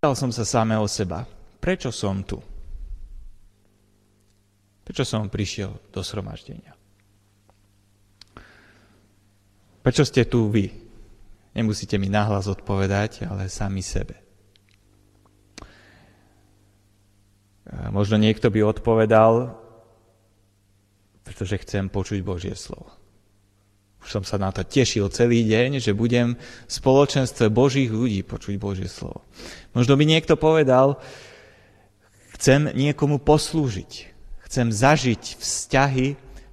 Pýtal som sa samého seba, prečo som tu? Prečo som prišiel do sromaždenia? Prečo ste tu vy? Nemusíte mi nahlas odpovedať, ale sami sebe. Možno niekto by odpovedal, pretože chcem počuť Božie slovo. Už som sa na to tešil celý deň, že budem v spoločenstve Božích ľudí počuť Božie slovo. Možno by niekto povedal, chcem niekomu poslúžiť, chcem zažiť vzťahy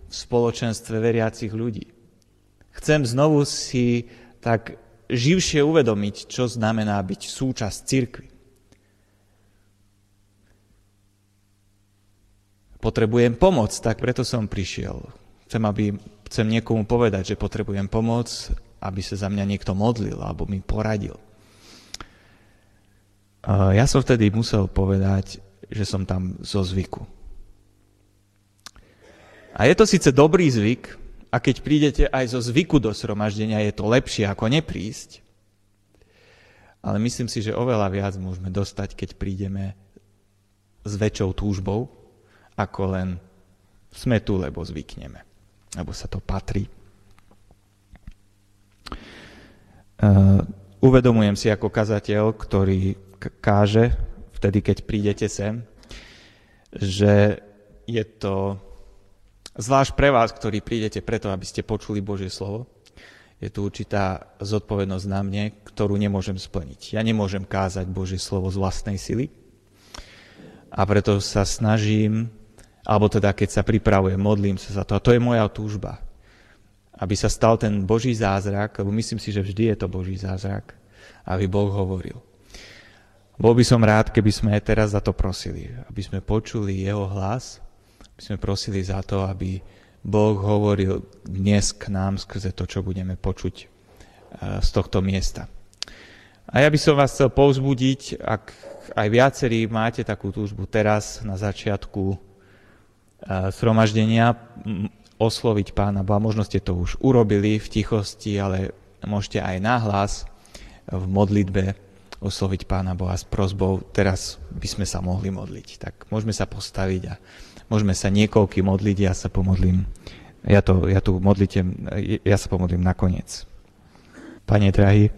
v spoločenstve veriacich ľudí. Chcem znovu si tak živšie uvedomiť, čo znamená byť súčasť cirkvi. Potrebujem pomoc, tak preto som prišiel. Chcem, aby chcem niekomu povedať, že potrebujem pomoc, aby sa za mňa niekto modlil alebo mi poradil. Ja som vtedy musel povedať, že som tam zo zvyku. A je to síce dobrý zvyk, a keď prídete aj zo zvyku do sromaždenia, je to lepšie ako neprísť, ale myslím si, že oveľa viac môžeme dostať, keď prídeme s väčšou túžbou, ako len sme tu, lebo zvykneme lebo sa to patrí. Uh, uvedomujem si ako kazateľ, ktorý káže vtedy, keď prídete sem, že je to zvlášť pre vás, ktorí prídete preto, aby ste počuli Božie slovo, je tu určitá zodpovednosť na mne, ktorú nemôžem splniť. Ja nemôžem kázať Božie slovo z vlastnej sily a preto sa snažím alebo teda keď sa pripravujem, modlím sa za to. A to je moja túžba. Aby sa stal ten Boží zázrak, lebo myslím si, že vždy je to Boží zázrak, aby Boh hovoril. Bol by som rád, keby sme teraz za to prosili, aby sme počuli Jeho hlas, aby sme prosili za to, aby Boh hovoril dnes k nám skrze to, čo budeme počuť eh, z tohto miesta. A ja by som vás chcel povzbudiť, ak aj viacerí máte takú túžbu teraz na začiatku zhromaždenia osloviť Pána Boha. Možno ste to už urobili v tichosti, ale môžete aj nahlas v modlitbe osloviť Pána Boha s prozbou. Teraz by sme sa mohli modliť. Tak môžeme sa postaviť a môžeme sa niekoľky modliť. Ja sa pomodlím. Ja, to, ja tu modlite, ja sa pomodlím nakoniec. Pane drahý,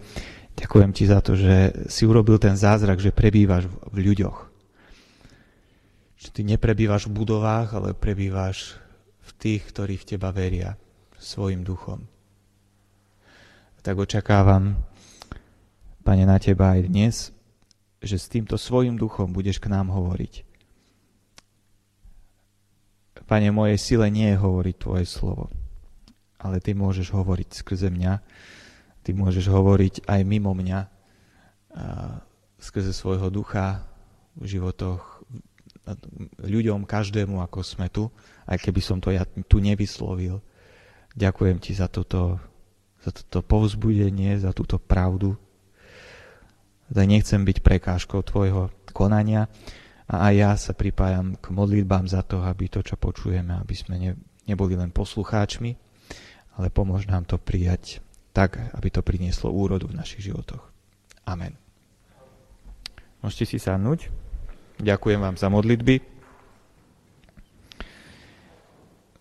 ďakujem ti za to, že si urobil ten zázrak, že prebývaš v ľuďoch že ty neprebývaš v budovách, ale prebývaš v tých, ktorí v teba veria svojim duchom. Tak očakávam, Pane, na teba aj dnes, že s týmto svojim duchom budeš k nám hovoriť. Pane, mojej sile nie je hovoriť Tvoje slovo, ale Ty môžeš hovoriť skrze mňa, Ty môžeš hovoriť aj mimo mňa, skrze svojho ducha v životoch ľuďom, každému, ako sme tu, aj keby som to ja tu nevyslovil. Ďakujem ti za toto, za toto povzbudenie, za túto pravdu. Zde nechcem byť prekážkou tvojho konania a aj ja sa pripájam k modlitbám za to, aby to, čo počujeme, aby sme ne, neboli len poslucháčmi, ale pomôž nám to prijať tak, aby to prinieslo úrodu v našich životoch. Amen. Môžete si sadnúť. Ďakujem vám za modlitby.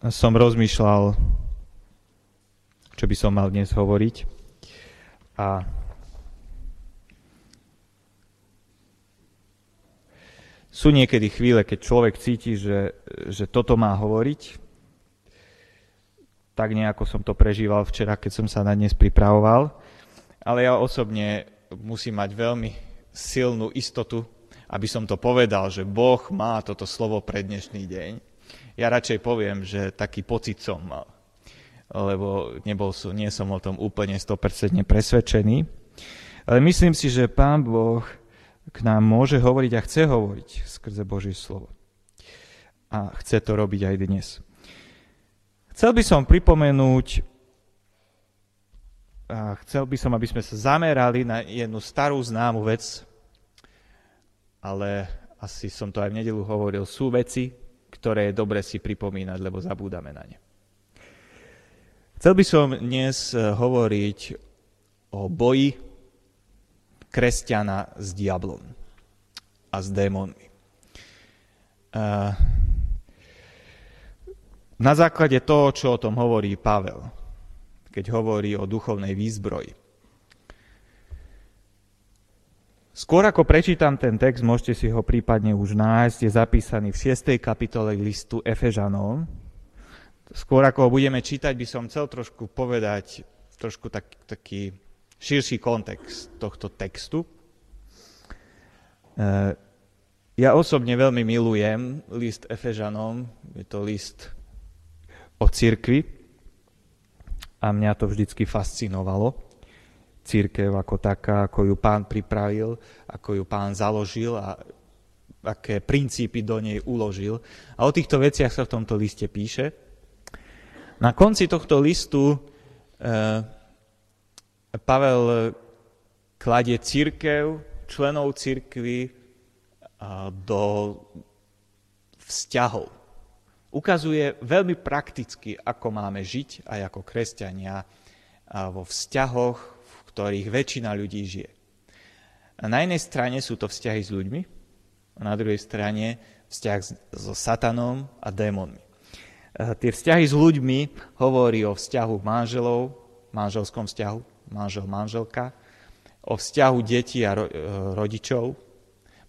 Som rozmýšľal, čo by som mal dnes hovoriť. A sú niekedy chvíle, keď človek cíti, že, že toto má hovoriť. Tak nejako som to prežíval včera, keď som sa na dnes pripravoval. Ale ja osobne musím mať veľmi silnú istotu aby som to povedal, že Boh má toto slovo pre dnešný deň. Ja radšej poviem, že taký pocit som mal, lebo nebol nie som o tom úplne 100% presvedčený. Ale myslím si, že Pán Boh k nám môže hovoriť a chce hovoriť skrze Božie slovo. A chce to robiť aj dnes. Chcel by som pripomenúť a chcel by som, aby sme sa zamerali na jednu starú známu vec, ale asi som to aj v nedelu hovoril, sú veci, ktoré je dobre si pripomínať, lebo zabúdame na ne. Chcel by som dnes eh, hovoriť o boji kresťana s diablom. a s démonmi. Na základe toho, čo o tom hovorí Pavel, keď hovorí o duchovnej výzbroji. Skôr ako prečítam ten text, môžete si ho prípadne už nájsť, je zapísaný v 6. kapitole listu Efežanom. Skôr ako ho budeme čítať, by som chcel trošku povedať trošku tak, taký širší kontext tohto textu. E, ja osobne veľmi milujem list Efežanom, je to list o cirkvi a mňa to vždycky fascinovalo. Církev ako taká, ako ju pán pripravil, ako ju pán založil a aké princípy do nej uložil. A o týchto veciach sa v tomto liste píše. Na konci tohto listu eh, Pavel kladie církev, členov církvy do vzťahov. Ukazuje veľmi prakticky, ako máme žiť aj ako kresťania vo vzťahoch, ktorých väčšina ľudí žije. Na jednej strane sú to vzťahy s ľuďmi, a na druhej strane vzťah so satanom a démonmi. Tie vzťahy s ľuďmi hovorí o vzťahu manželov, manželskom vzťahu, manžel, manželka, o vzťahu detí a rodičov,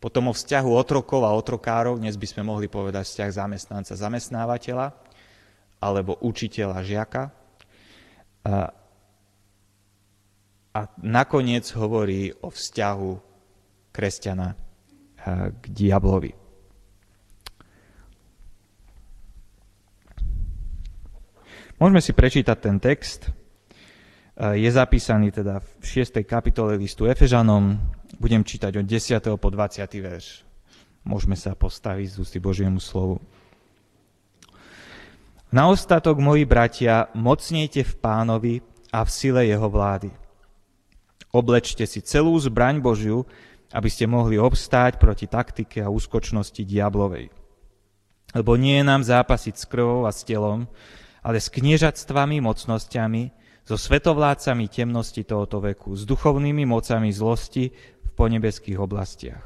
potom o vzťahu otrokov a otrokárov, dnes by sme mohli povedať vzťah zamestnanca zamestnávateľa alebo učiteľa žiaka. A, nakoniec hovorí o vzťahu kresťana k diablovi. Môžeme si prečítať ten text. Je zapísaný teda v 6. kapitole listu Efežanom, budem čítať od 10. po 20. verš. Môžeme sa postaviť z ústy Božiemu slovu. Na ostatok, moji bratia, mocnejte v pánovi a v sile jeho vlády. Oblečte si celú zbraň Božiu, aby ste mohli obstáť proti taktike a úskočnosti diablovej. Lebo nie je nám zápasiť s krvou a s telom, ale s kniežatstvami, mocnosťami, so svetovládcami temnosti tohoto veku, s duchovnými mocami zlosti ponebeských oblastiach.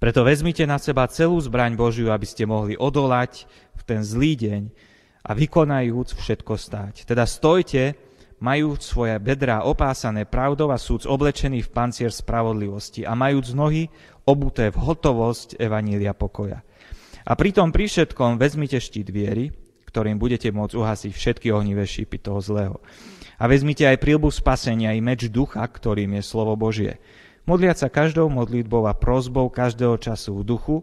Preto vezmite na seba celú zbraň Božiu, aby ste mohli odolať v ten zlý deň a vykonajúc všetko stáť. Teda stojte, majúc svoje bedrá opásané pravdou a súd oblečený v pancier spravodlivosti a majúc nohy obuté v hotovosť Evanília pokoja. A pritom pri všetkom vezmite štít viery, ktorým budete môcť uhasiť všetky ohnivé šípy toho zlého. A vezmite aj prílbu spasenia i meč ducha, ktorým je slovo Božie. Modliať sa každou modlitbou a prozbou každého času v duchu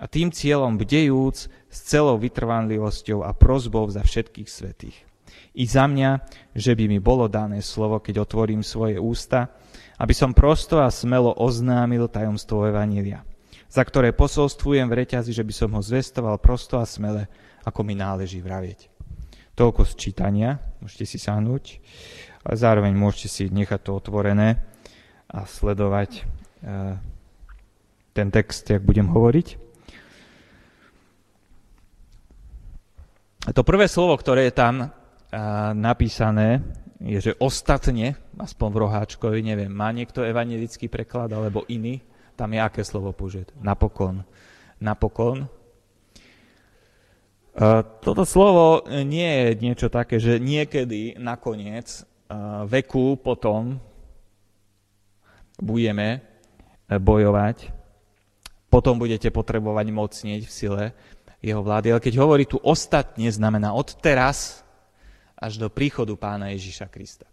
a tým cieľom bdejúc s celou vytrvanlivosťou a prozbou za všetkých svetých. I za mňa, že by mi bolo dané slovo, keď otvorím svoje ústa, aby som prosto a smelo oznámil tajomstvo Evanília, za ktoré posolstvujem v reťazi, že by som ho zvestoval prosto a smele, ako mi náleží vravieť. Toľko z čítania, môžete si sáhnuť, ale zároveň môžete si nechať to otvorené a sledovať uh, ten text, jak budem hovoriť. A to prvé slovo, ktoré je tam napísané, je, že ostatne, aspoň v roháčkovi, neviem, má niekto evangelický preklad alebo iný, tam je aké slovo použiť? Napokon. Napokon toto slovo nie je niečo také, že niekedy nakoniec veku potom budeme e, bojovať, potom budete potrebovať mocnieť v sile jeho vlády. Ale keď hovorí tu ostatne, znamená od teraz až do príchodu pána Ježiša Krista.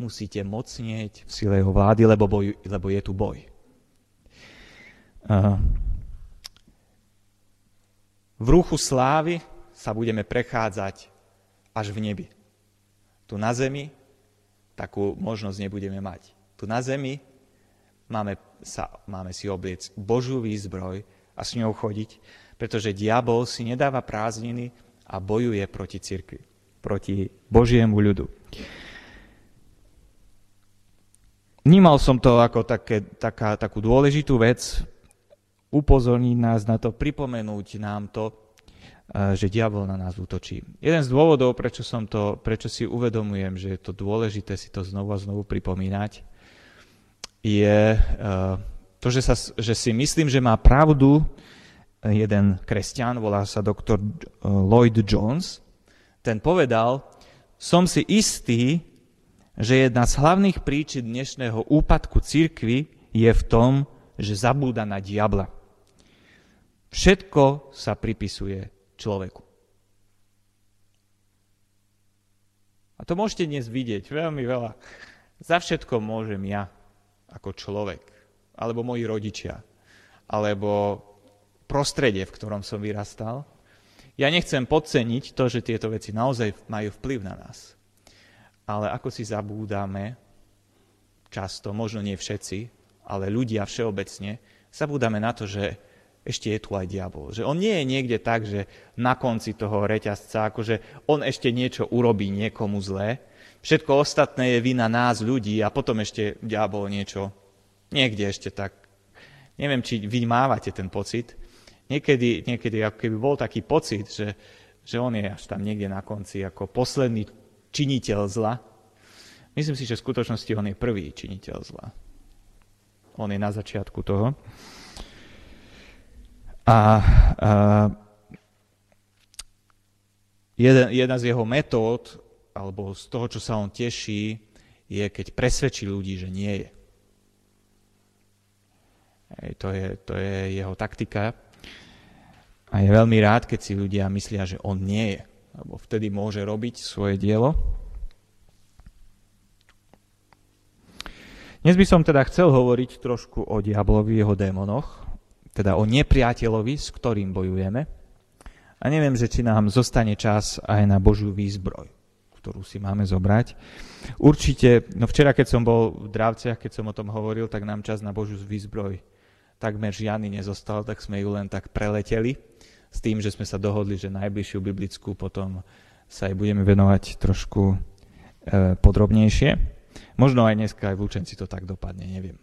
Musíte mocnieť v sile jeho vlády, lebo, boj, lebo je tu boj. V ruchu slávy sa budeme prechádzať až v nebi. Tu na zemi takú možnosť nebudeme mať. Tu na zemi máme, sa, máme si obliec Božú výzbroj a s ňou chodiť, pretože diabol si nedáva prázdniny a bojuje proti cirkvi, proti Božiemu ľudu. Vnímal som to ako také, taká, takú dôležitú vec, upozorniť nás na to, pripomenúť nám to, eh, že diabol na nás útočí. Jeden z dôvodov, prečo, som to, prečo si uvedomujem, že je to dôležité si to znovu a znovu pripomínať, je uh, To, že, sa, že si myslím, že má pravdu jeden kresťan, volá sa doktor Lloyd Jones, ten povedal, som si istý, že jedna z hlavných príčin dnešného úpadku církvy je v tom, že zabúda na diabla. Všetko sa pripisuje človeku. A to môžete dnes vidieť veľmi veľa. Za všetko môžem ja, ako človek, alebo moji rodičia, alebo prostredie, v ktorom som vyrastal. Ja nechcem podceniť to, že tieto veci naozaj majú vplyv na nás. Ale ako si zabúdame, často, možno nie všetci, ale ľudia všeobecne, zabúdame na to, že ešte je tu aj diabol. Že on nie je niekde tak, že na konci toho reťazca, akože on ešte niečo urobí niekomu zlé. Všetko ostatné je vina nás, ľudí, a potom ešte diabol niečo niekde ešte tak. Neviem, či vy mávate ten pocit. Niekedy, niekedy ako keby bol taký pocit, že, že on je až tam niekde na konci ako posledný činiteľ zla. Myslím si, že v skutočnosti on je prvý činiteľ zla. On je na začiatku toho. A, a jeden, jedna z jeho metód, alebo z toho, čo sa on teší, je, keď presvedčí ľudí, že nie je. Hej, to, je to je jeho taktika. A je veľmi rád, keď si ľudia myslia, že on nie je. Lebo vtedy môže robiť svoje dielo. Dnes by som teda chcel hovoriť trošku o diablovi, jeho démonoch teda o nepriateľovi, s ktorým bojujeme. A neviem, že či nám zostane čas aj na Božiu výzbroj, ktorú si máme zobrať. Určite, no včera, keď som bol v Dravciach, keď som o tom hovoril, tak nám čas na Božiu výzbroj takmer žiadny nezostal, tak sme ju len tak preleteli s tým, že sme sa dohodli, že najbližšiu biblickú potom sa aj budeme venovať trošku e, podrobnejšie. Možno aj dneska aj v Lučenci to tak dopadne, neviem.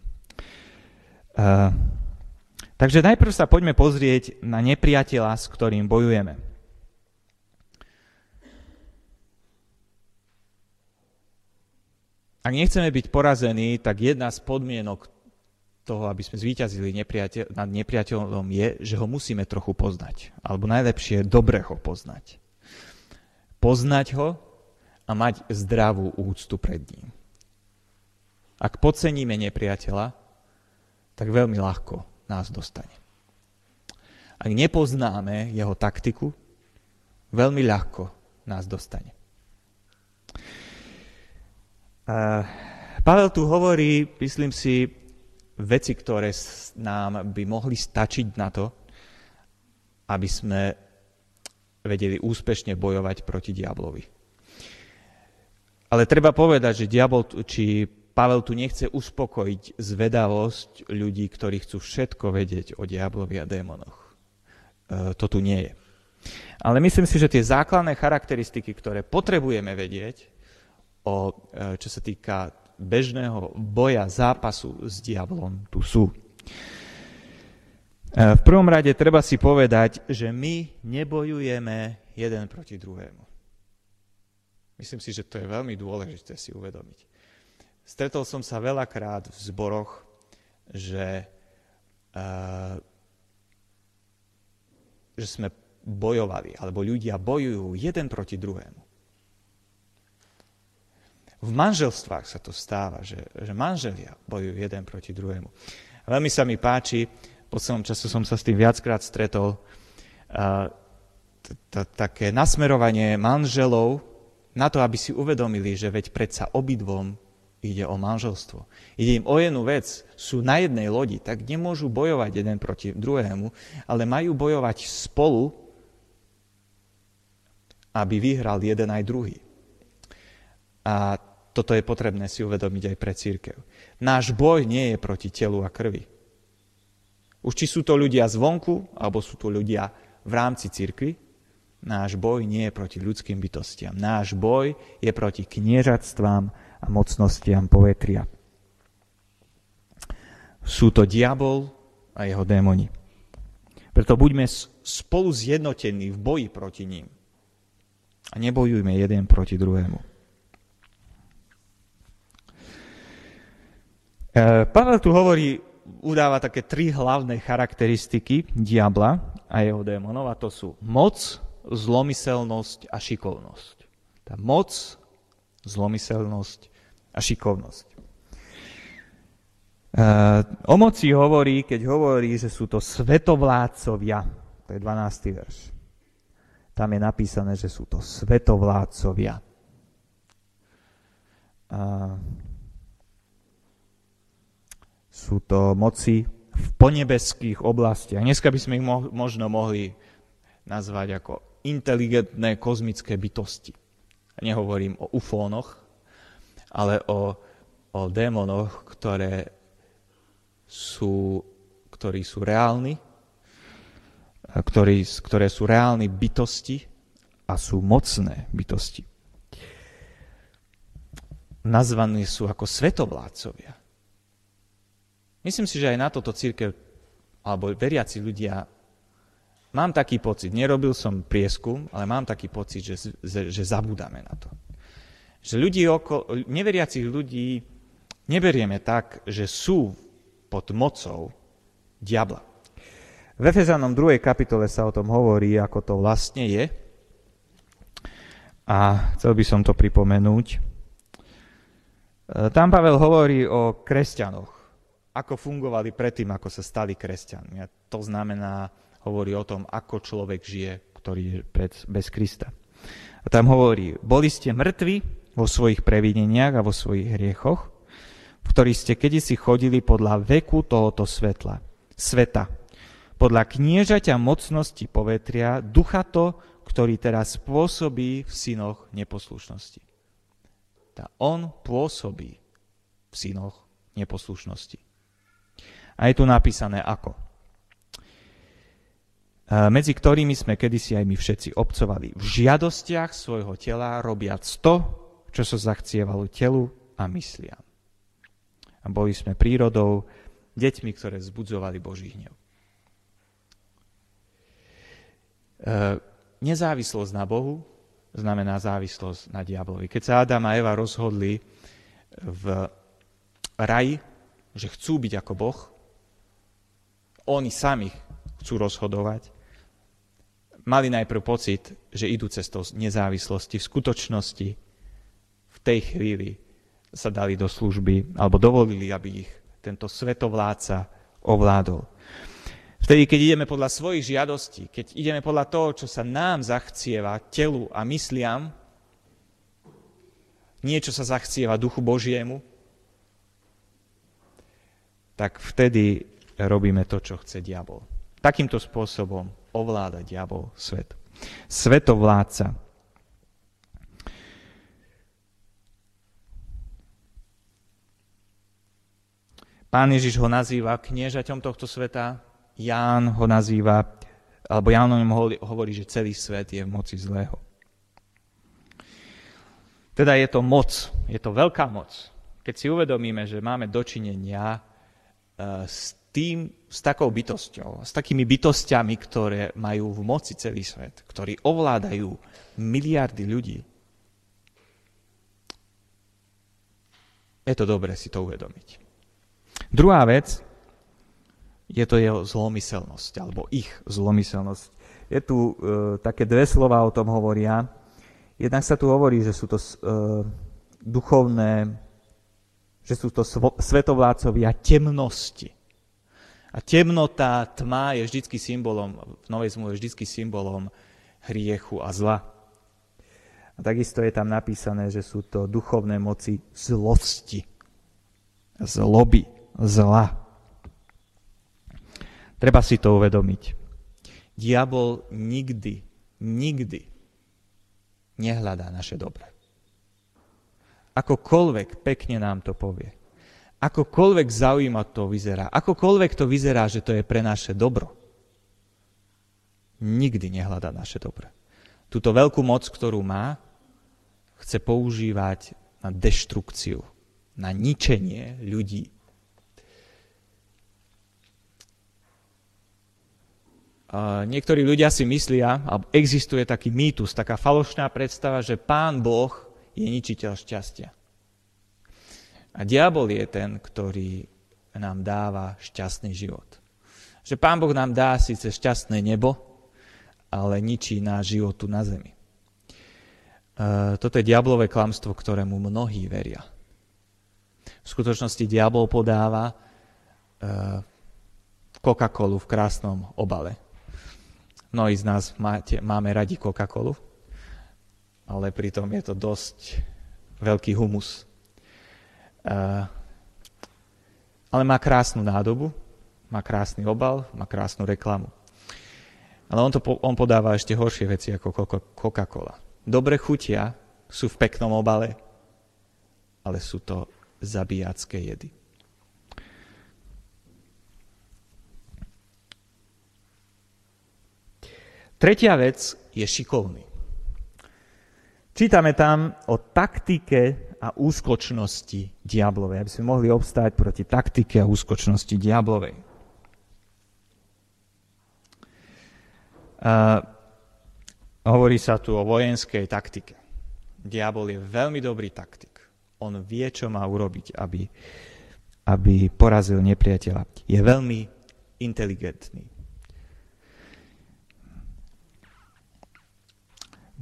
E, Takže najprv sa poďme pozrieť na nepriateľa, s ktorým bojujeme. Ak nechceme byť porazení, tak jedna z podmienok toho, aby sme zvíťazili nepriateľ, nad nepriateľom je, že ho musíme trochu poznať. Alebo najlepšie, dobre ho poznať. Poznať ho a mať zdravú úctu pred ním. Ak podceníme nepriateľa, tak veľmi ľahko nás dostane. Ak nepoznáme jeho taktiku, veľmi ľahko nás dostane. Pavel tu hovorí, myslím si, veci, ktoré nám by mohli stačiť na to, aby sme vedeli úspešne bojovať proti diablovi. Ale treba povedať, že diabol, či Pavel tu nechce uspokojiť zvedavosť ľudí, ktorí chcú všetko vedieť o diablovi a démonoch. E, to tu nie je. Ale myslím si, že tie základné charakteristiky, ktoré potrebujeme vedieť, o, e, čo sa týka bežného boja, zápasu s diablom, tu sú. E, v prvom rade treba si povedať, že my nebojujeme jeden proti druhému. Myslím si, že to je veľmi dôležité si uvedomiť. Stretol som sa veľakrát v zboroch, že, uh, že sme bojovali, alebo ľudia bojujú jeden proti druhému. V manželstvách sa to stáva, že, že manželia bojujú jeden proti druhému. Veľmi sa mi páči, po celom času som sa s tým viackrát stretol, také nasmerovanie manželov na to, aby si uvedomili, že veď predsa obidvom ide o manželstvo. Ide im o jednu vec, sú na jednej lodi, tak nemôžu bojovať jeden proti druhému, ale majú bojovať spolu, aby vyhral jeden aj druhý. A toto je potrebné si uvedomiť aj pre církev. Náš boj nie je proti telu a krvi. Už či sú to ľudia zvonku, alebo sú to ľudia v rámci církvy, náš boj nie je proti ľudským bytostiam. Náš boj je proti kniežatstvám, a mocnostiam povetria. Sú to diabol a jeho démoni. Preto buďme spolu zjednotení v boji proti ním. A nebojujme jeden proti druhému. Pavel tu hovorí udáva také tri hlavné charakteristiky diabla a jeho démonov a to sú moc, zlomyselnosť a šikovnosť. Tá moc, zlomyselnosť a šikovnosť. Uh, o moci hovorí, keď hovorí, že sú to svetovládcovia. To je 12. verš. Tam je napísané, že sú to svetovládcovia. Uh, sú to moci v ponebeských oblastiach. Dneska by sme ich mo- možno mohli nazvať ako inteligentné kozmické bytosti. Nehovorím o ufónoch, ale o, o démonoch, ktoré sú, ktorí sú reálni, ktorí, ktoré sú reálni bytosti a sú mocné bytosti. Nazvaní sú ako svetovládcovia. Myslím si, že aj na toto církev, alebo veriaci ľudia, mám taký pocit, nerobil som prieskum, ale mám taký pocit, že, že, zabúdame na to. Že ľudí okolo, neveriacich ľudí neberieme tak, že sú pod mocou diabla. V Efezanom 2. kapitole sa o tom hovorí, ako to vlastne je. A chcel by som to pripomenúť. E, tam Pavel hovorí o kresťanoch ako fungovali predtým, ako sa stali kresťanmi. A to znamená, hovorí o tom, ako človek žije, ktorý je pred, bez Krista. A tam hovorí, boli ste mŕtvi vo svojich previneniach a vo svojich hriechoch, v ktorých ste kedysi chodili podľa veku tohoto svetla, sveta, podľa kniežaťa mocnosti povetria, ducha to, ktorý teraz pôsobí v synoch neposlušnosti. Tá on pôsobí v synoch neposlušnosti. A je tu napísané ako. Medzi ktorými sme kedysi aj my všetci obcovali v žiadostiach svojho tela, robiac to, čo sa zachcievalo telu a mysliam. A boli sme prírodou, deťmi, ktoré vzbudzovali Boží hnev. Nezávislosť na Bohu znamená závislosť na diablovi. Keď sa Adam a Eva rozhodli v raji, že chcú byť ako Boh, oni sami chcú rozhodovať, mali najprv pocit, že idú cestou nezávislosti. V skutočnosti v tej chvíli sa dali do služby, alebo dovolili, aby ich tento svetovláca ovládol. Vtedy, keď ideme podľa svojich žiadostí, keď ideme podľa toho, čo sa nám zachcieva, telu a mysliam, niečo sa zachcieva duchu Božiemu, tak vtedy robíme to, čo chce diabol. Takýmto spôsobom ovláda diabol svet. Svetovládca. Pán Ježiš ho nazýva kniežaťom tohto sveta, Ján ho nazýva, alebo Ján o ňom hovorí, že celý svet je v moci zlého. Teda je to moc, je to veľká moc. Keď si uvedomíme, že máme dočinenia uh, s tým, s takou bytosťou, s takými bytostiami, ktoré majú v moci celý svet, ktorí ovládajú miliardy ľudí. Je to dobré si to uvedomiť. Druhá vec je to jeho zlomyselnosť, alebo ich zlomyselnosť. Je tu e, také dve slova o tom hovoria. Jednak sa tu hovorí, že sú to e, duchovné, že sú to svo, svetovládcovia temnosti a temnota, tma je vždycky symbolom, v Novej zmluve vždycky symbolom hriechu a zla. A takisto je tam napísané, že sú to duchovné moci zlosti, zloby, zla. Treba si to uvedomiť. Diabol nikdy, nikdy nehľadá naše dobre. Akokoľvek pekne nám to povie akokoľvek zaujíma to vyzerá, akokoľvek to vyzerá, že to je pre naše dobro, nikdy nehľada naše dobro. Túto veľkú moc, ktorú má, chce používať na deštrukciu, na ničenie ľudí. Niektorí ľudia si myslia, alebo existuje taký mýtus, taká falošná predstava, že Pán Boh je ničiteľ šťastia. A diabol je ten, ktorý nám dáva šťastný život. Že Pán Boh nám dá síce šťastné nebo, ale ničí náš život tu na zemi. Uh, toto je diablové klamstvo, ktorému mnohí veria. V skutočnosti diabol podáva uh, Coca-Colu v krásnom obale. Mnohí z nás máte, máme radi Coca-Colu, ale pritom je to dosť veľký humus. Uh, ale má krásnu nádobu, má krásny obal, má krásnu reklamu. Ale on, to, on podáva ešte horšie veci ako Coca-Cola. Dobre chutia, sú v peknom obale, ale sú to zabíjacké jedy. Tretia vec je šikovný. Čítame tam o taktike a úskočnosti diablovej, aby sme mohli obstáť proti taktike a úskočnosti diablovej. Uh, hovorí sa tu o vojenskej taktike. Diabol je veľmi dobrý taktik. On vie, čo má urobiť, aby, aby porazil nepriateľa. Je veľmi inteligentný.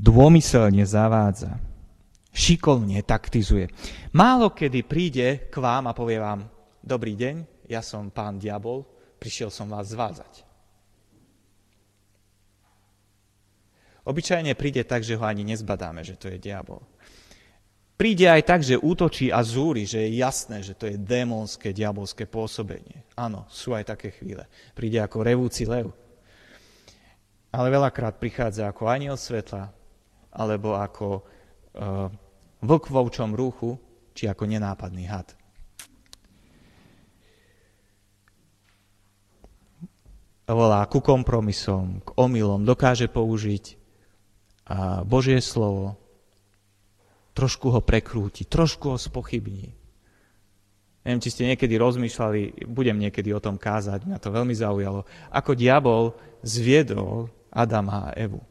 Dômyselne zavádza, šikovne taktizuje. Málo kedy príde k vám a povie vám, dobrý deň, ja som pán diabol, prišiel som vás zvádzať. Obyčajne príde tak, že ho ani nezbadáme, že to je diabol. Príde aj tak, že útočí a zúri, že je jasné, že to je démonské, diabolské pôsobenie. Áno, sú aj také chvíle. Príde ako revúci lev. Ale veľakrát prichádza ako aniel svetla, alebo ako uh, vlk v ovčom ruchu, či ako nenápadný had. Volá ku kompromisom, k omylom, dokáže použiť a Božie slovo, trošku ho prekrúti, trošku ho spochybní. Neviem, či ste niekedy rozmýšľali, budem niekedy o tom kázať, mňa to veľmi zaujalo, ako diabol zviedol Adama a Evu.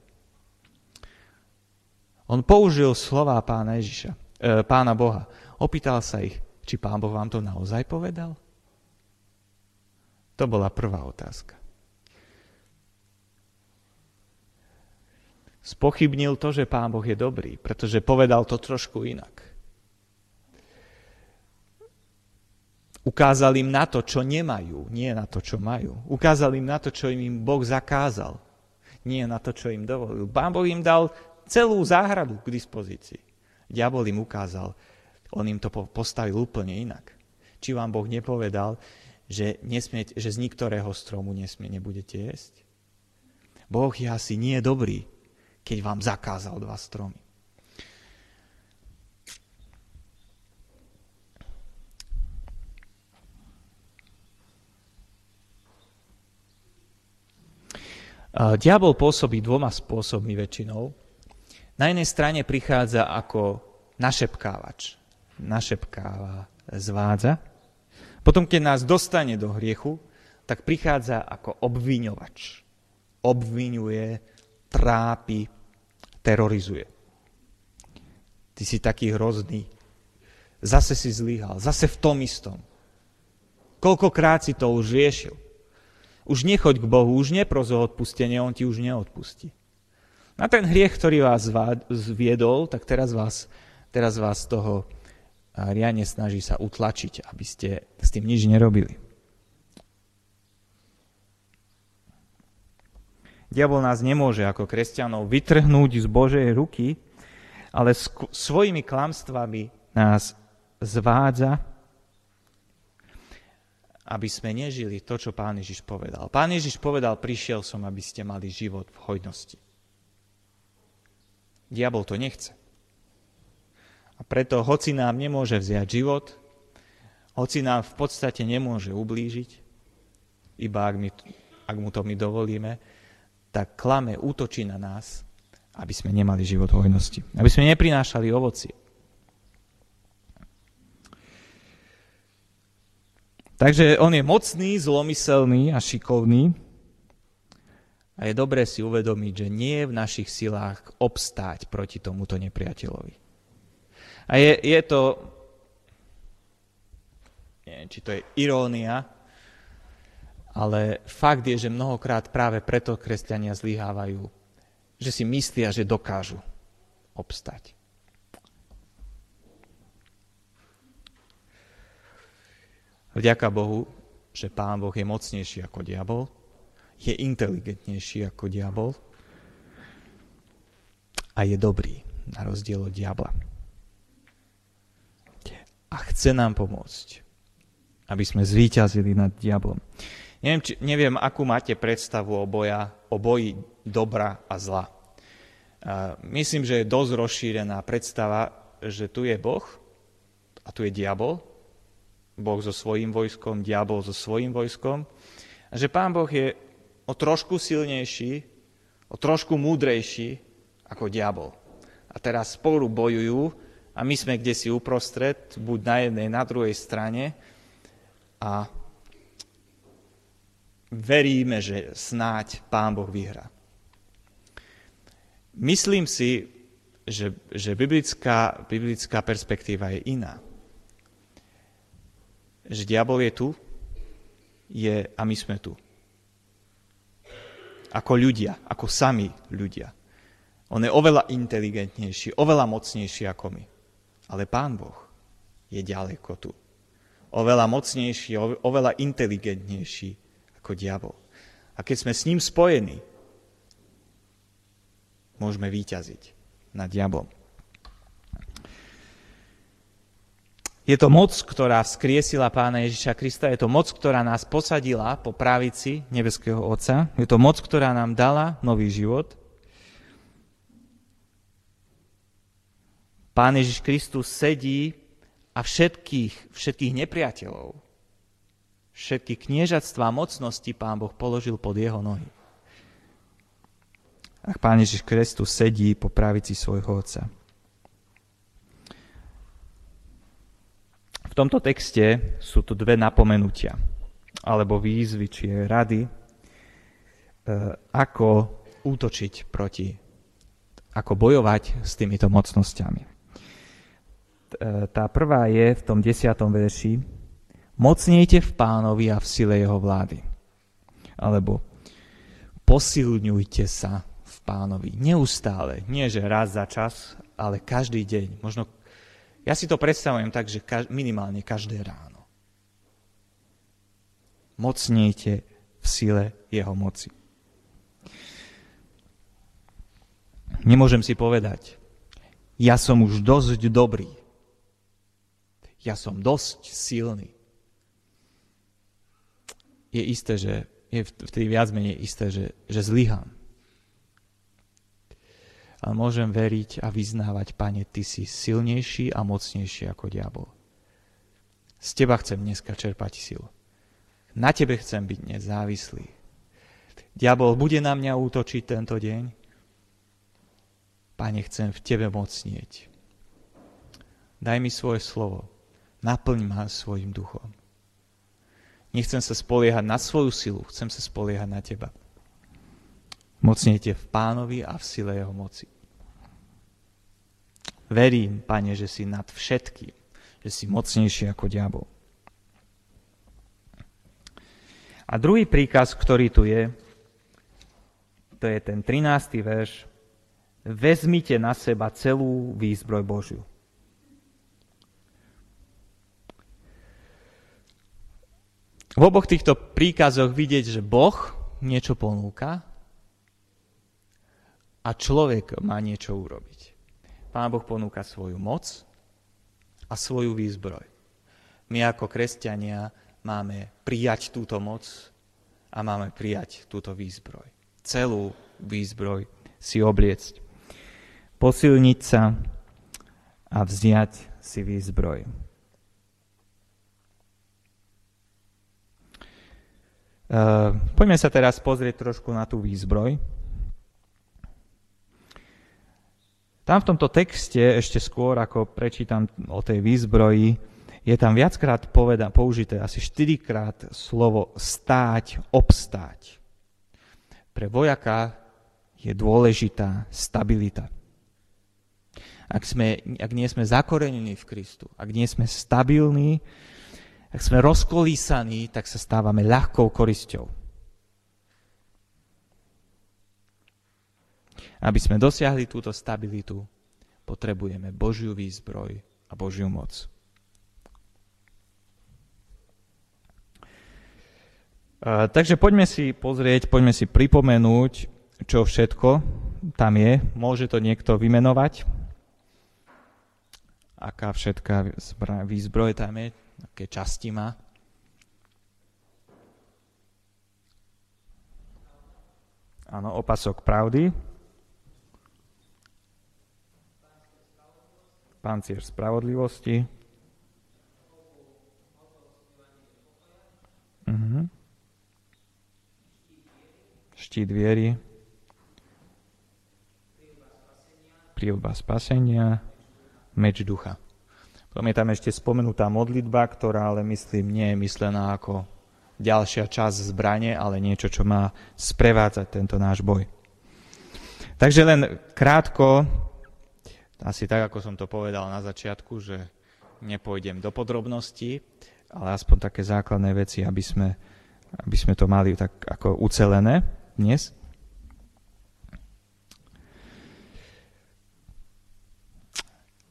On použil slova pána Ježiša, e, pána Boha. Opýtal sa ich, či pán Boh vám to naozaj povedal? To bola prvá otázka. Spochybnil to, že pán Boh je dobrý, pretože povedal to trošku inak. Ukázal im na to, čo nemajú, nie na to, čo majú. Ukázal im na to, čo im Boh zakázal, nie na to, čo im dovolil. Pán Boh im dal celú záhradu k dispozícii. Diabol im ukázal, on im to postavil úplne inak. Či vám Boh nepovedal, že, nesmieť, že z niektorého stromu nesmie, nebudete jesť? Boh je asi nie dobrý, keď vám zakázal dva stromy. Diabol pôsobí dvoma spôsobmi väčšinou. Na jednej strane prichádza ako našepkávač. Našepkáva, zvádza. Potom, keď nás dostane do hriechu, tak prichádza ako obviňovač. Obviňuje, trápi, terorizuje. Ty si taký hrozný. Zase si zlyhal. Zase v tom istom. Koľkokrát si to už riešil. Už nechoď k Bohu, už nepros o odpustenie, On ti už neodpustí. Na ten hriech, ktorý vás zviedol, tak teraz vás, teraz vás toho riadne snaží sa utlačiť, aby ste s tým nič nerobili. Diabol nás nemôže ako kresťanov vytrhnúť z Božej ruky, ale svojimi klamstvami nás zvádza, aby sme nežili to, čo Pán Ježiš povedal. Pán Ježiš povedal, prišiel som, aby ste mali život v hojnosti. Diabol to nechce. A preto, hoci nám nemôže vziať život, hoci nám v podstate nemôže ublížiť, iba ak, my, ak mu to my dovolíme, tak klame, útočí na nás, aby sme nemali život hojnosti. Aby sme neprinášali ovocie. Takže on je mocný, zlomyselný a šikovný, a je dobré si uvedomiť, že nie je v našich silách obstáť proti tomuto nepriateľovi. A je, je to... neviem, či to je irónia, ale fakt je, že mnohokrát práve preto kresťania zlyhávajú, že si myslia, že dokážu obstať. Vďaka Bohu, že Pán Boh je mocnejší ako diabol, je inteligentnejší ako diabol a je dobrý, na rozdiel od diabla. A chce nám pomôcť, aby sme zvíťazili nad diablom. Neviem, či, neviem, akú máte predstavu o, boja, o boji dobra a zla. Myslím, že je dosť rozšírená predstava, že tu je Boh a tu je diabol. Boh so svojím vojskom, diabol so svojím vojskom. A že Pán Boh je o trošku silnejší, o trošku múdrejší ako diabol. A teraz spolu bojujú a my sme kde si uprostred, buď na jednej, na druhej strane a veríme, že snáď Pán Boh vyhrá. Myslím si, že, že biblická, biblická perspektíva je iná. Že diabol je tu je, a my sme tu ako ľudia, ako sami ľudia. On je oveľa inteligentnejší, oveľa mocnejší ako my. Ale Pán Boh je ďaleko tu. Oveľa mocnejší, oveľa inteligentnejší ako diabol. A keď sme s ním spojení, môžeme výťaziť nad diablom. Je to moc, ktorá vzkriesila pána Ježiša Krista, je to moc, ktorá nás posadila po právici nebeského Otca, je to moc, ktorá nám dala nový život. Pán Ježiš Kristus sedí a všetkých, všetkých nepriateľov, všetky kniežatstva a mocnosti Pán Boh položil pod jeho nohy. A Pán Ježiš Kristus sedí po pravici svojho Otca. Tomto texte sú tu dve napomenutia, alebo výzvy, či rady, e, ako útočiť proti, ako bojovať s týmito mocnosťami. E, tá prvá je v tom desiatom verši Mocnejte v pánovi a v sile jeho vlády. Alebo posilňujte sa v pánovi. Neustále. Nie, že raz za čas, ale každý deň. Možno ja si to predstavujem tak, že minimálne každé ráno. Mocnejte v sile jeho moci. Nemôžem si povedať, ja som už dosť dobrý. Ja som dosť silný. Je isté, že je vtedy viac menej isté, že, že zlyhám ale môžem veriť a vyznávať, Pane, Ty si silnejší a mocnejší ako diabol. Z Teba chcem dneska čerpať silu. Na Tebe chcem byť nezávislý. Diabol bude na mňa útočiť tento deň. Pane, chcem v Tebe mocnieť. Daj mi svoje slovo. Naplň ma svojim duchom. Nechcem sa spoliehať na svoju silu, chcem sa spoliehať na Teba. Mocnejte v pánovi a v sile jeho moci. Verím, pane, že si nad všetkým, že si mocnejší ako diabol. A druhý príkaz, ktorý tu je, to je ten 13. verš. Vezmite na seba celú výzbroj Božiu. V oboch týchto príkazoch vidieť, že Boh niečo ponúka a človek má niečo urobiť. Pán Boh ponúka svoju moc a svoju výzbroj. My ako kresťania máme prijať túto moc a máme prijať túto výzbroj. Celú výzbroj si obliecť. Posilniť sa a vziať si výzbroj. Uh, poďme sa teraz pozrieť trošku na tú výzbroj. Tam v tomto texte, ešte skôr ako prečítam o tej výzbroji, je tam viackrát poveda, použité, asi štyrikrát slovo stáť, obstáť. Pre vojaka je dôležitá stabilita. Ak, sme, ak nie sme zakorenení v Kristu, ak nie sme stabilní, ak sme rozkolísaní, tak sa stávame ľahkou korisťou. Aby sme dosiahli túto stabilitu, potrebujeme Božiu výzbroj a Božiu moc. Takže poďme si pozrieť, poďme si pripomenúť, čo všetko tam je. Môže to niekto vymenovať? Aká všetká výzbroj tam je? Aké časti má? Áno, opasok pravdy. Pancier spravodlivosti. Uh-huh štít viery, prílba spasenia, meč ducha. Potom je tam ešte spomenutá modlitba, ktorá ale myslím nie je myslená ako ďalšia časť zbrane, ale niečo, čo má sprevádzať tento náš boj. Takže len krátko, asi tak, ako som to povedal na začiatku, že nepôjdem do podrobností, ale aspoň také základné veci, aby sme, aby sme to mali tak ako ucelené dnes.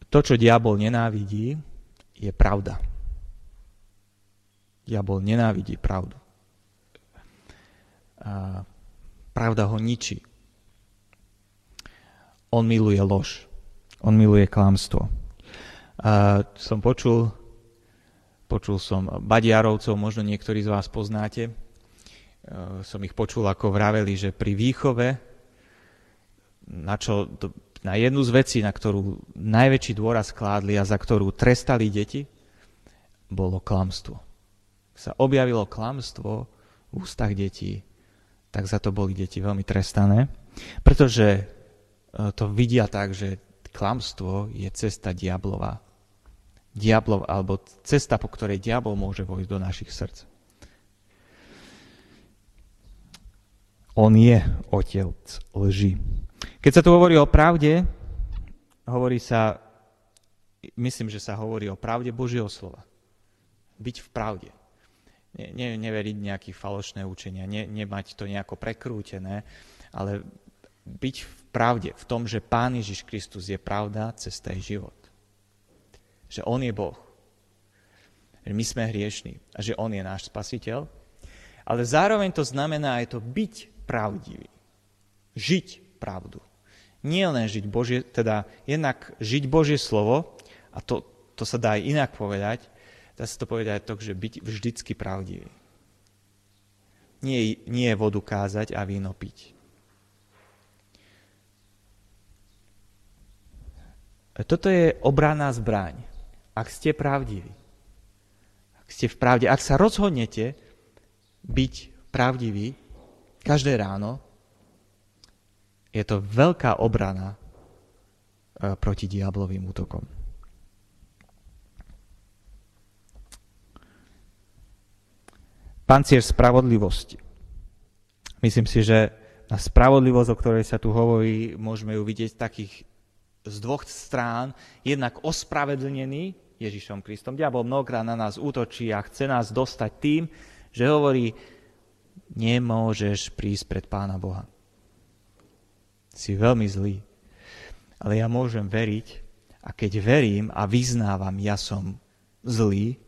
To, čo diabol nenávidí, je pravda. Diabol nenávidí pravdu. A pravda ho ničí. On miluje lož. On miluje klamstvo. A som počul, počul som Badiarovcov, možno niektorí z vás poznáte, Eh, som ich počul, ako vraveli, že pri výchove, na, čo, na jednu z vecí, na ktorú najväčší dôraz kládli a za ktorú trestali deti, bolo klamstvo. Ak sa objavilo klamstvo v ústach detí, tak za to boli deti veľmi trestané, pretože eh, to vidia tak, že klamstvo je cesta diablova. Diablov, alebo cesta, po ktorej diabol môže vojsť do našich srdc. On je otec lži. Keď sa tu hovorí o pravde, hovorí sa, myslím, že sa hovorí o pravde Božieho slova. Byť v pravde. Ne, ne, neveriť nejaké falošné učenia, ne, nemať to nejako prekrútené, ale byť v pravde, v tom, že Pán Ježiš Kristus je pravda, cesta je život. Že On je Boh. Že my sme hriešní a že On je náš spasiteľ. Ale zároveň to znamená aj to byť pravdivý. Žiť pravdu. Nie len žiť Božie, teda jednak žiť Božie slovo, a to, to sa dá aj inak povedať, dá sa to povedať to, že byť vždycky pravdivý. Nie, nie vodu kázať a víno piť. Toto je obraná zbraň. Ak ste pravdiví, ak ste v pravde, ak sa rozhodnete byť pravdiví, každé ráno, je to veľká obrana e, proti diablovým útokom. Pancier spravodlivosti. Myslím si, že na spravodlivosť, o ktorej sa tu hovorí, môžeme ju vidieť takých z dvoch strán. Jednak ospravedlnený Ježišom Kristom. Diabol mnohokrát na nás útočí a chce nás dostať tým, že hovorí, nemôžeš prísť pred Pána Boha. Si veľmi zlý. Ale ja môžem veriť a keď verím a vyznávam, ja som zlý,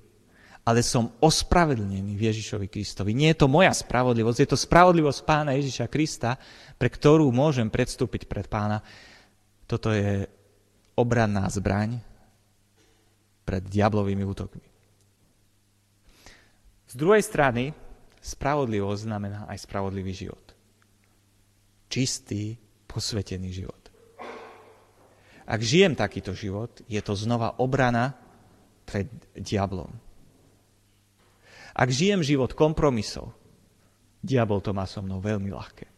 ale som ospravedlnený v Ježišovi Kristovi. Nie je to moja spravodlivosť, je to spravodlivosť Pána Ježiša Krista, pre ktorú môžem predstúpiť pred Pána. Toto je obranná zbraň pred diablovými útokmi. Z druhej strany, Spravodlivosť znamená aj spravodlivý život. Čistý, posvetený život. Ak žijem takýto život, je to znova obrana pred diablom. Ak žijem život kompromisov, diabol to má so mnou veľmi ľahké.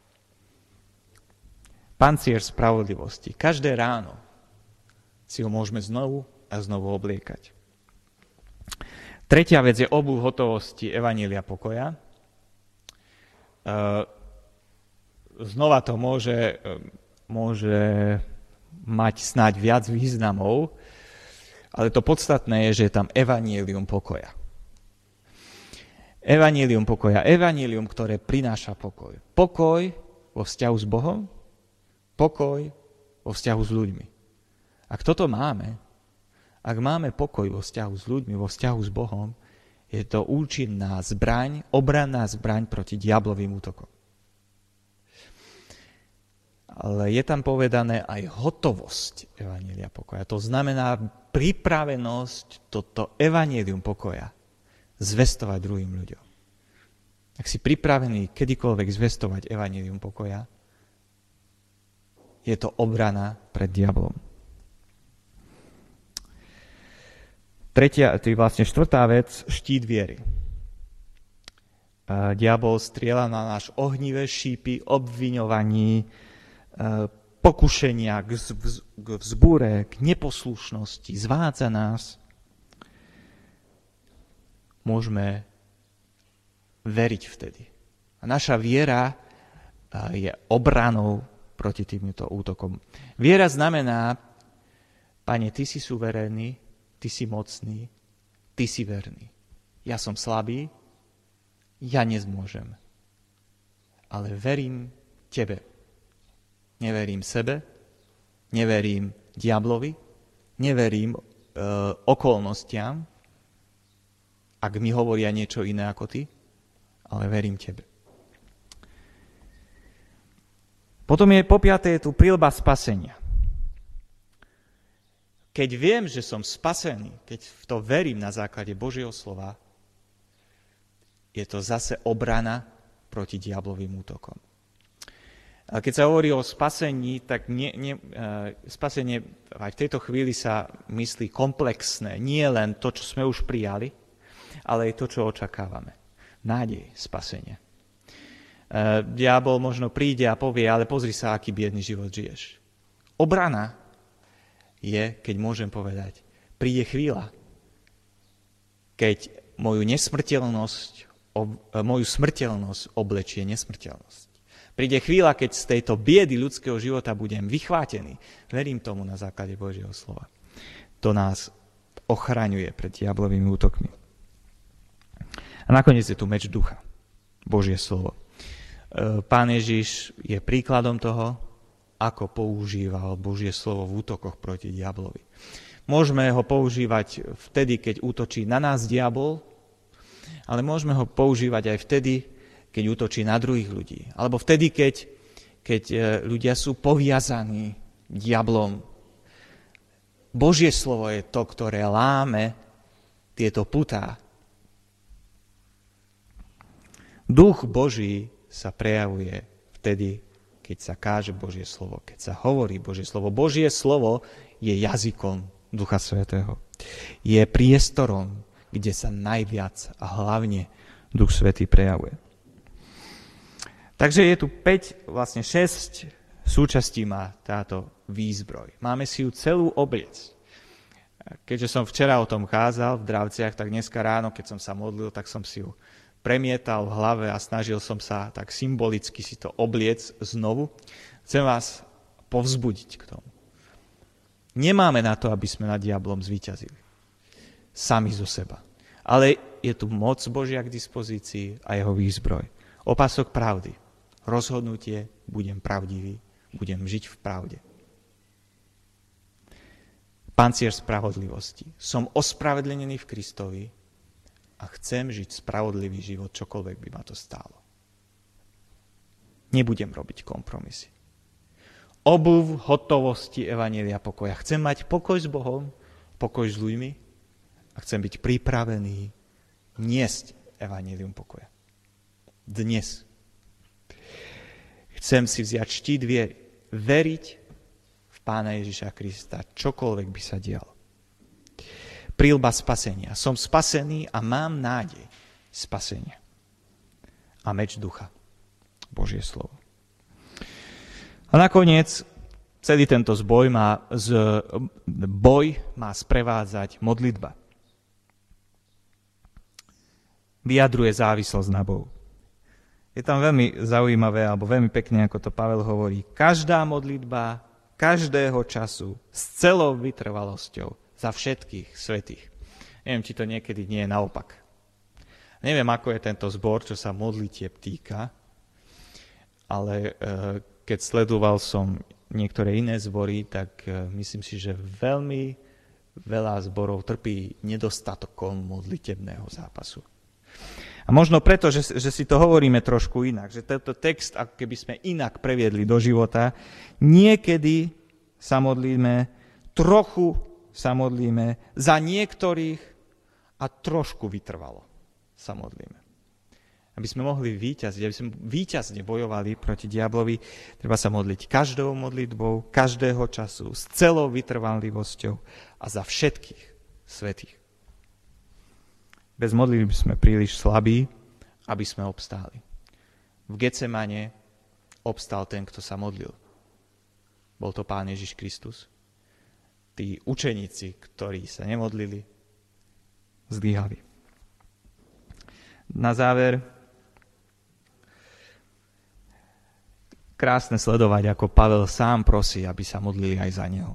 Pancier spravodlivosti. Každé ráno si ho môžeme znovu a znovu obliekať. Tretia vec je obu hotovosti Evanília pokoja. Eh, znova to môže, eh, môže mať snáď viac významov, ale to podstatné je, že je tam evanielium pokoja. Evanílium pokoja. Evanílium, ktoré prináša pokoj. Pokoj vo vzťahu s Bohom, pokoj vo vzťahu s ľuďmi. Ak toto máme, ak máme pokoj vo vzťahu s ľuďmi, vo vzťahu s Bohom, je to účinná zbraň, obranná zbraň proti diablovým útokom. Ale je tam povedané aj hotovosť Evanília pokoja. To znamená pripravenosť toto Evanílium pokoja zvestovať druhým ľuďom. Ak si pripravený kedykoľvek zvestovať Evanílium pokoja, je to obrana pred diablom. Tretia, je vlastne štvrtá vec, štít viery. Diabol strieľa na náš ohnivé šípy, obviňovaní, pokušenia k, vzbúre, k neposlušnosti, zvádza nás. Môžeme veriť vtedy. A naša viera je obranou proti týmto útokom. Viera znamená, Pane, Ty si suverénny, Ty si mocný, Ty si verný. Ja som slabý, ja nezmôžem. Ale verím Tebe. Neverím sebe, neverím diablovi, neverím e, okolnostiam, ak mi hovoria niečo iné ako Ty, ale verím Tebe. Potom je po piaté tu prilba spasenia. Keď viem, že som spasený, keď v to verím na základe Božieho slova, je to zase obrana proti diablovým útokom. A keď sa hovorí o spasení, tak nie, nie, uh, spasenie aj v tejto chvíli sa myslí komplexné. Nie len to, čo sme už prijali, ale aj to, čo očakávame. Nádej spasenia. Uh, diabol možno príde a povie, ale pozri sa, aký biedný život žiješ. Obrana je, keď môžem povedať, príde chvíľa, keď moju nesmrteľnosť, ob, moju smrteľnosť oblečie nesmrteľnosť. Príde chvíľa, keď z tejto biedy ľudského života budem vychvátený. Verím tomu na základe Božieho slova. To nás ochraňuje pred diablovými útokmi. A nakoniec je tu meč ducha. Božie slovo. E, Pán Ježiš je príkladom toho, ako používal Božie slovo v útokoch proti diablovi. Môžeme ho používať vtedy, keď útočí na nás diabol, ale môžeme ho používať aj vtedy, keď útočí na druhých ľudí. Alebo vtedy, keď, keď e, ľudia sú poviazaní diablom. Božie slovo je to, ktoré láme tieto putá. Duch Boží sa prejavuje vtedy, keď sa káže Božie slovo, keď sa hovorí Božie slovo. Božie slovo je jazykom Ducha Svetého. Je priestorom, kde sa najviac a hlavne Duch Svetý prejavuje. Takže je tu 5, vlastne 6 súčastí má táto výzbroj. Máme si ju celú obliec. Keďže som včera o tom kázal v Dravciach, tak dneska ráno, keď som sa modlil, tak som si ju premietal v hlave a snažil som sa tak symbolicky si to obliec znovu. Chcem vás povzbudiť k tomu. Nemáme na to, aby sme nad diablom zvíťazili. Sami zo seba. Ale je tu moc Božia k dispozícii a jeho výzbroj. Opasok pravdy. Rozhodnutie, budem pravdivý, budem žiť v pravde. Pancier spravodlivosti. Som ospravedlenený v Kristovi, a chcem žiť spravodlivý život, čokoľvek by ma to stálo. Nebudem robiť kompromisy. Obuv hotovosti Evanielia pokoja. Chcem mať pokoj s Bohom, pokoj s ľuďmi a chcem byť pripravený niesť Evanielium pokoja. Dnes. Chcem si vziať štít viery. Veriť v Pána Ježiša Krista, čokoľvek by sa dialo prílba spasenia. Som spasený a mám nádej spasenia. A meč ducha. Božie slovo. A nakoniec celý tento zboj má, z, boj má sprevádzať modlitba. Vyjadruje závislosť na Bohu. Je tam veľmi zaujímavé, alebo veľmi pekne, ako to Pavel hovorí. Každá modlitba, každého času, s celou vytrvalosťou, za všetkých svetých. Neviem, či to niekedy nie je naopak. Neviem, ako je tento zbor, čo sa modlitieb týka, ale e, keď sledoval som niektoré iné zbory, tak e, myslím si, že veľmi veľa zborov trpí nedostatkom modlitebného zápasu. A možno preto, že, že si to hovoríme trošku inak, že tento text, ako keby sme inak previedli do života, niekedy sa modlíme, trochu sa modlíme, za niektorých a trošku vytrvalo sa modlíme. Aby sme mohli výťaziť, aby sme výťazne bojovali proti diablovi, treba sa modliť každou modlitbou, každého času, s celou vytrvanlivosťou a za všetkých svetých. Bez modlitby sme príliš slabí, aby sme obstáli. V Getsemane obstal ten, kto sa modlil. Bol to Pán Ježiš Kristus. Tí učeníci, ktorí sa nemodlili, zlyhali. Na záver krásne sledovať, ako Pavel sám prosí, aby sa modlili aj za neho.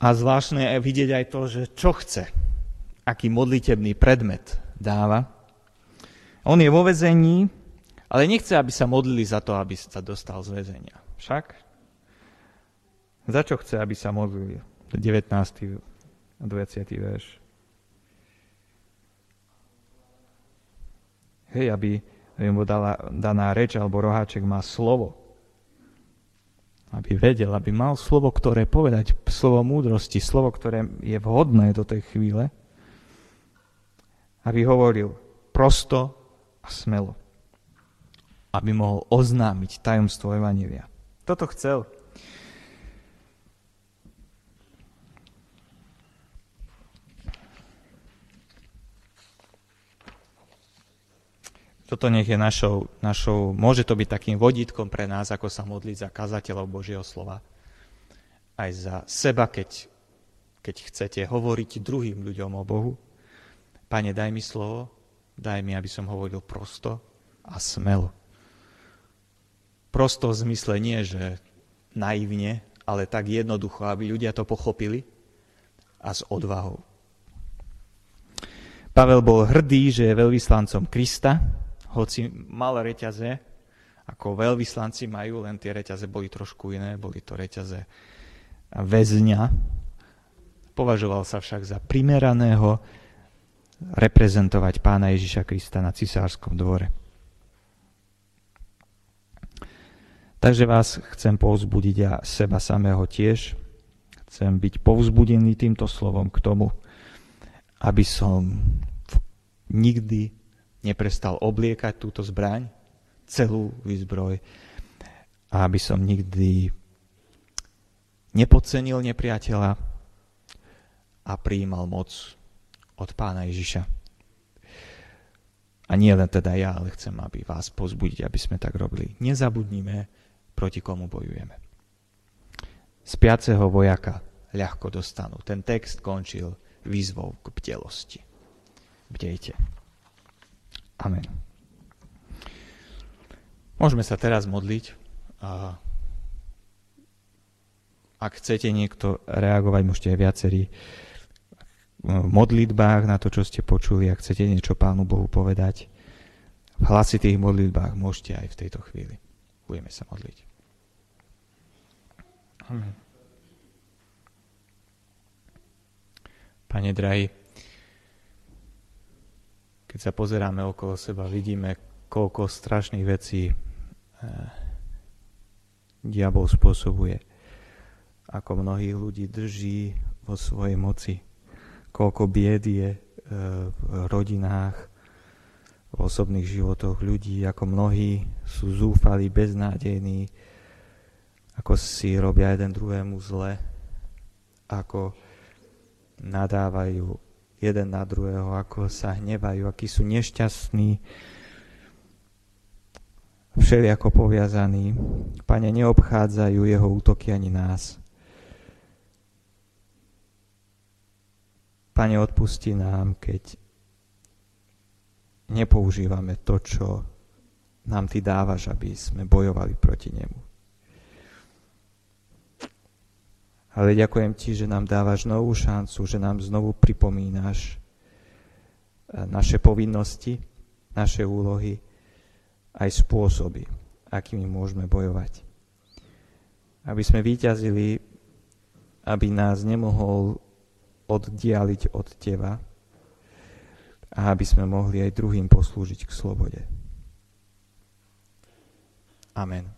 A zvláštne je vidieť aj to, že čo chce, aký modlitebný predmet dáva. On je vo vezení, ale nechce, aby sa modlili za to, aby sa dostal z väzenia. Však? Za čo chce, aby sa modlili? 19. a 20. verš. Hej, aby mu dala, daná reč alebo roháček má slovo. Aby vedel, aby mal slovo, ktoré povedať, slovo múdrosti, slovo, ktoré je vhodné do tej chvíle. Aby hovoril prosto a smelo. Aby mohol oznámiť tajomstvo Evanília. Toto chcel. Toto nech je našou, našou, môže to byť takým vodítkom pre nás, ako sa modliť za kazateľov Božieho slova. Aj za seba, keď, keď chcete hovoriť druhým ľuďom o Bohu. Pane, daj mi slovo, daj mi, aby som hovoril prosto a smelo. Prosto v zmysle nie, že naivne, ale tak jednoducho, aby ľudia to pochopili a s odvahou. Pavel bol hrdý, že je veľvyslancom Krista, hoci mal reťaze, ako veľvyslanci majú, len tie reťaze boli trošku iné, boli to reťaze väzňa. Považoval sa však za primeraného reprezentovať pána Ježiša Krista na cisárskom dvore. Takže vás chcem povzbudiť a seba samého tiež. Chcem byť povzbudený týmto slovom k tomu, aby som nikdy neprestal obliekať túto zbraň, celú výzbroj, aby som nikdy nepodcenil nepriateľa a prijímal moc od pána Ježiša. A nie len teda ja, ale chcem, aby vás pozbudiť, aby sme tak robili. Nezabudnime, proti komu bojujeme. Spiaceho vojaka ľahko dostanú. Ten text končil výzvou k bdelosti. Bdejte. Amen. Môžeme sa teraz modliť. A ak chcete niekto reagovať, môžete aj viacerí v modlitbách na to, čo ste počuli. Ak chcete niečo Pánu Bohu povedať, v hlasitých modlitbách môžete aj v tejto chvíli. Budeme sa modliť. Amen. Pane drahý, keď sa pozeráme okolo seba, vidíme, koľko strašných vecí eh, diabol spôsobuje. Ako mnohých ľudí drží vo svojej moci. Koľko bied je eh, v rodinách, v osobných životoch ľudí, ako mnohí sú zúfali, beznádejní, ako si robia jeden druhému zle, ako nadávajú jeden na druhého, ako sa hnevajú, akí sú nešťastní, všelijako poviazaní. Pane, neobchádzajú jeho útoky ani nás. Pane, odpusti nám, keď nepoužívame to, čo nám Ty dávaš, aby sme bojovali proti nemu. A Ale ďakujem ti, že nám dávaš novú šancu, že nám znovu pripomínaš eh, naše povinnosti, naše úlohy, aj spôsoby, akými môžeme bojovať. Aby sme vyťazili, aby nás nemohol oddialiť od teba a aby sme mohli aj druhým poslúžiť k slobode. Amen.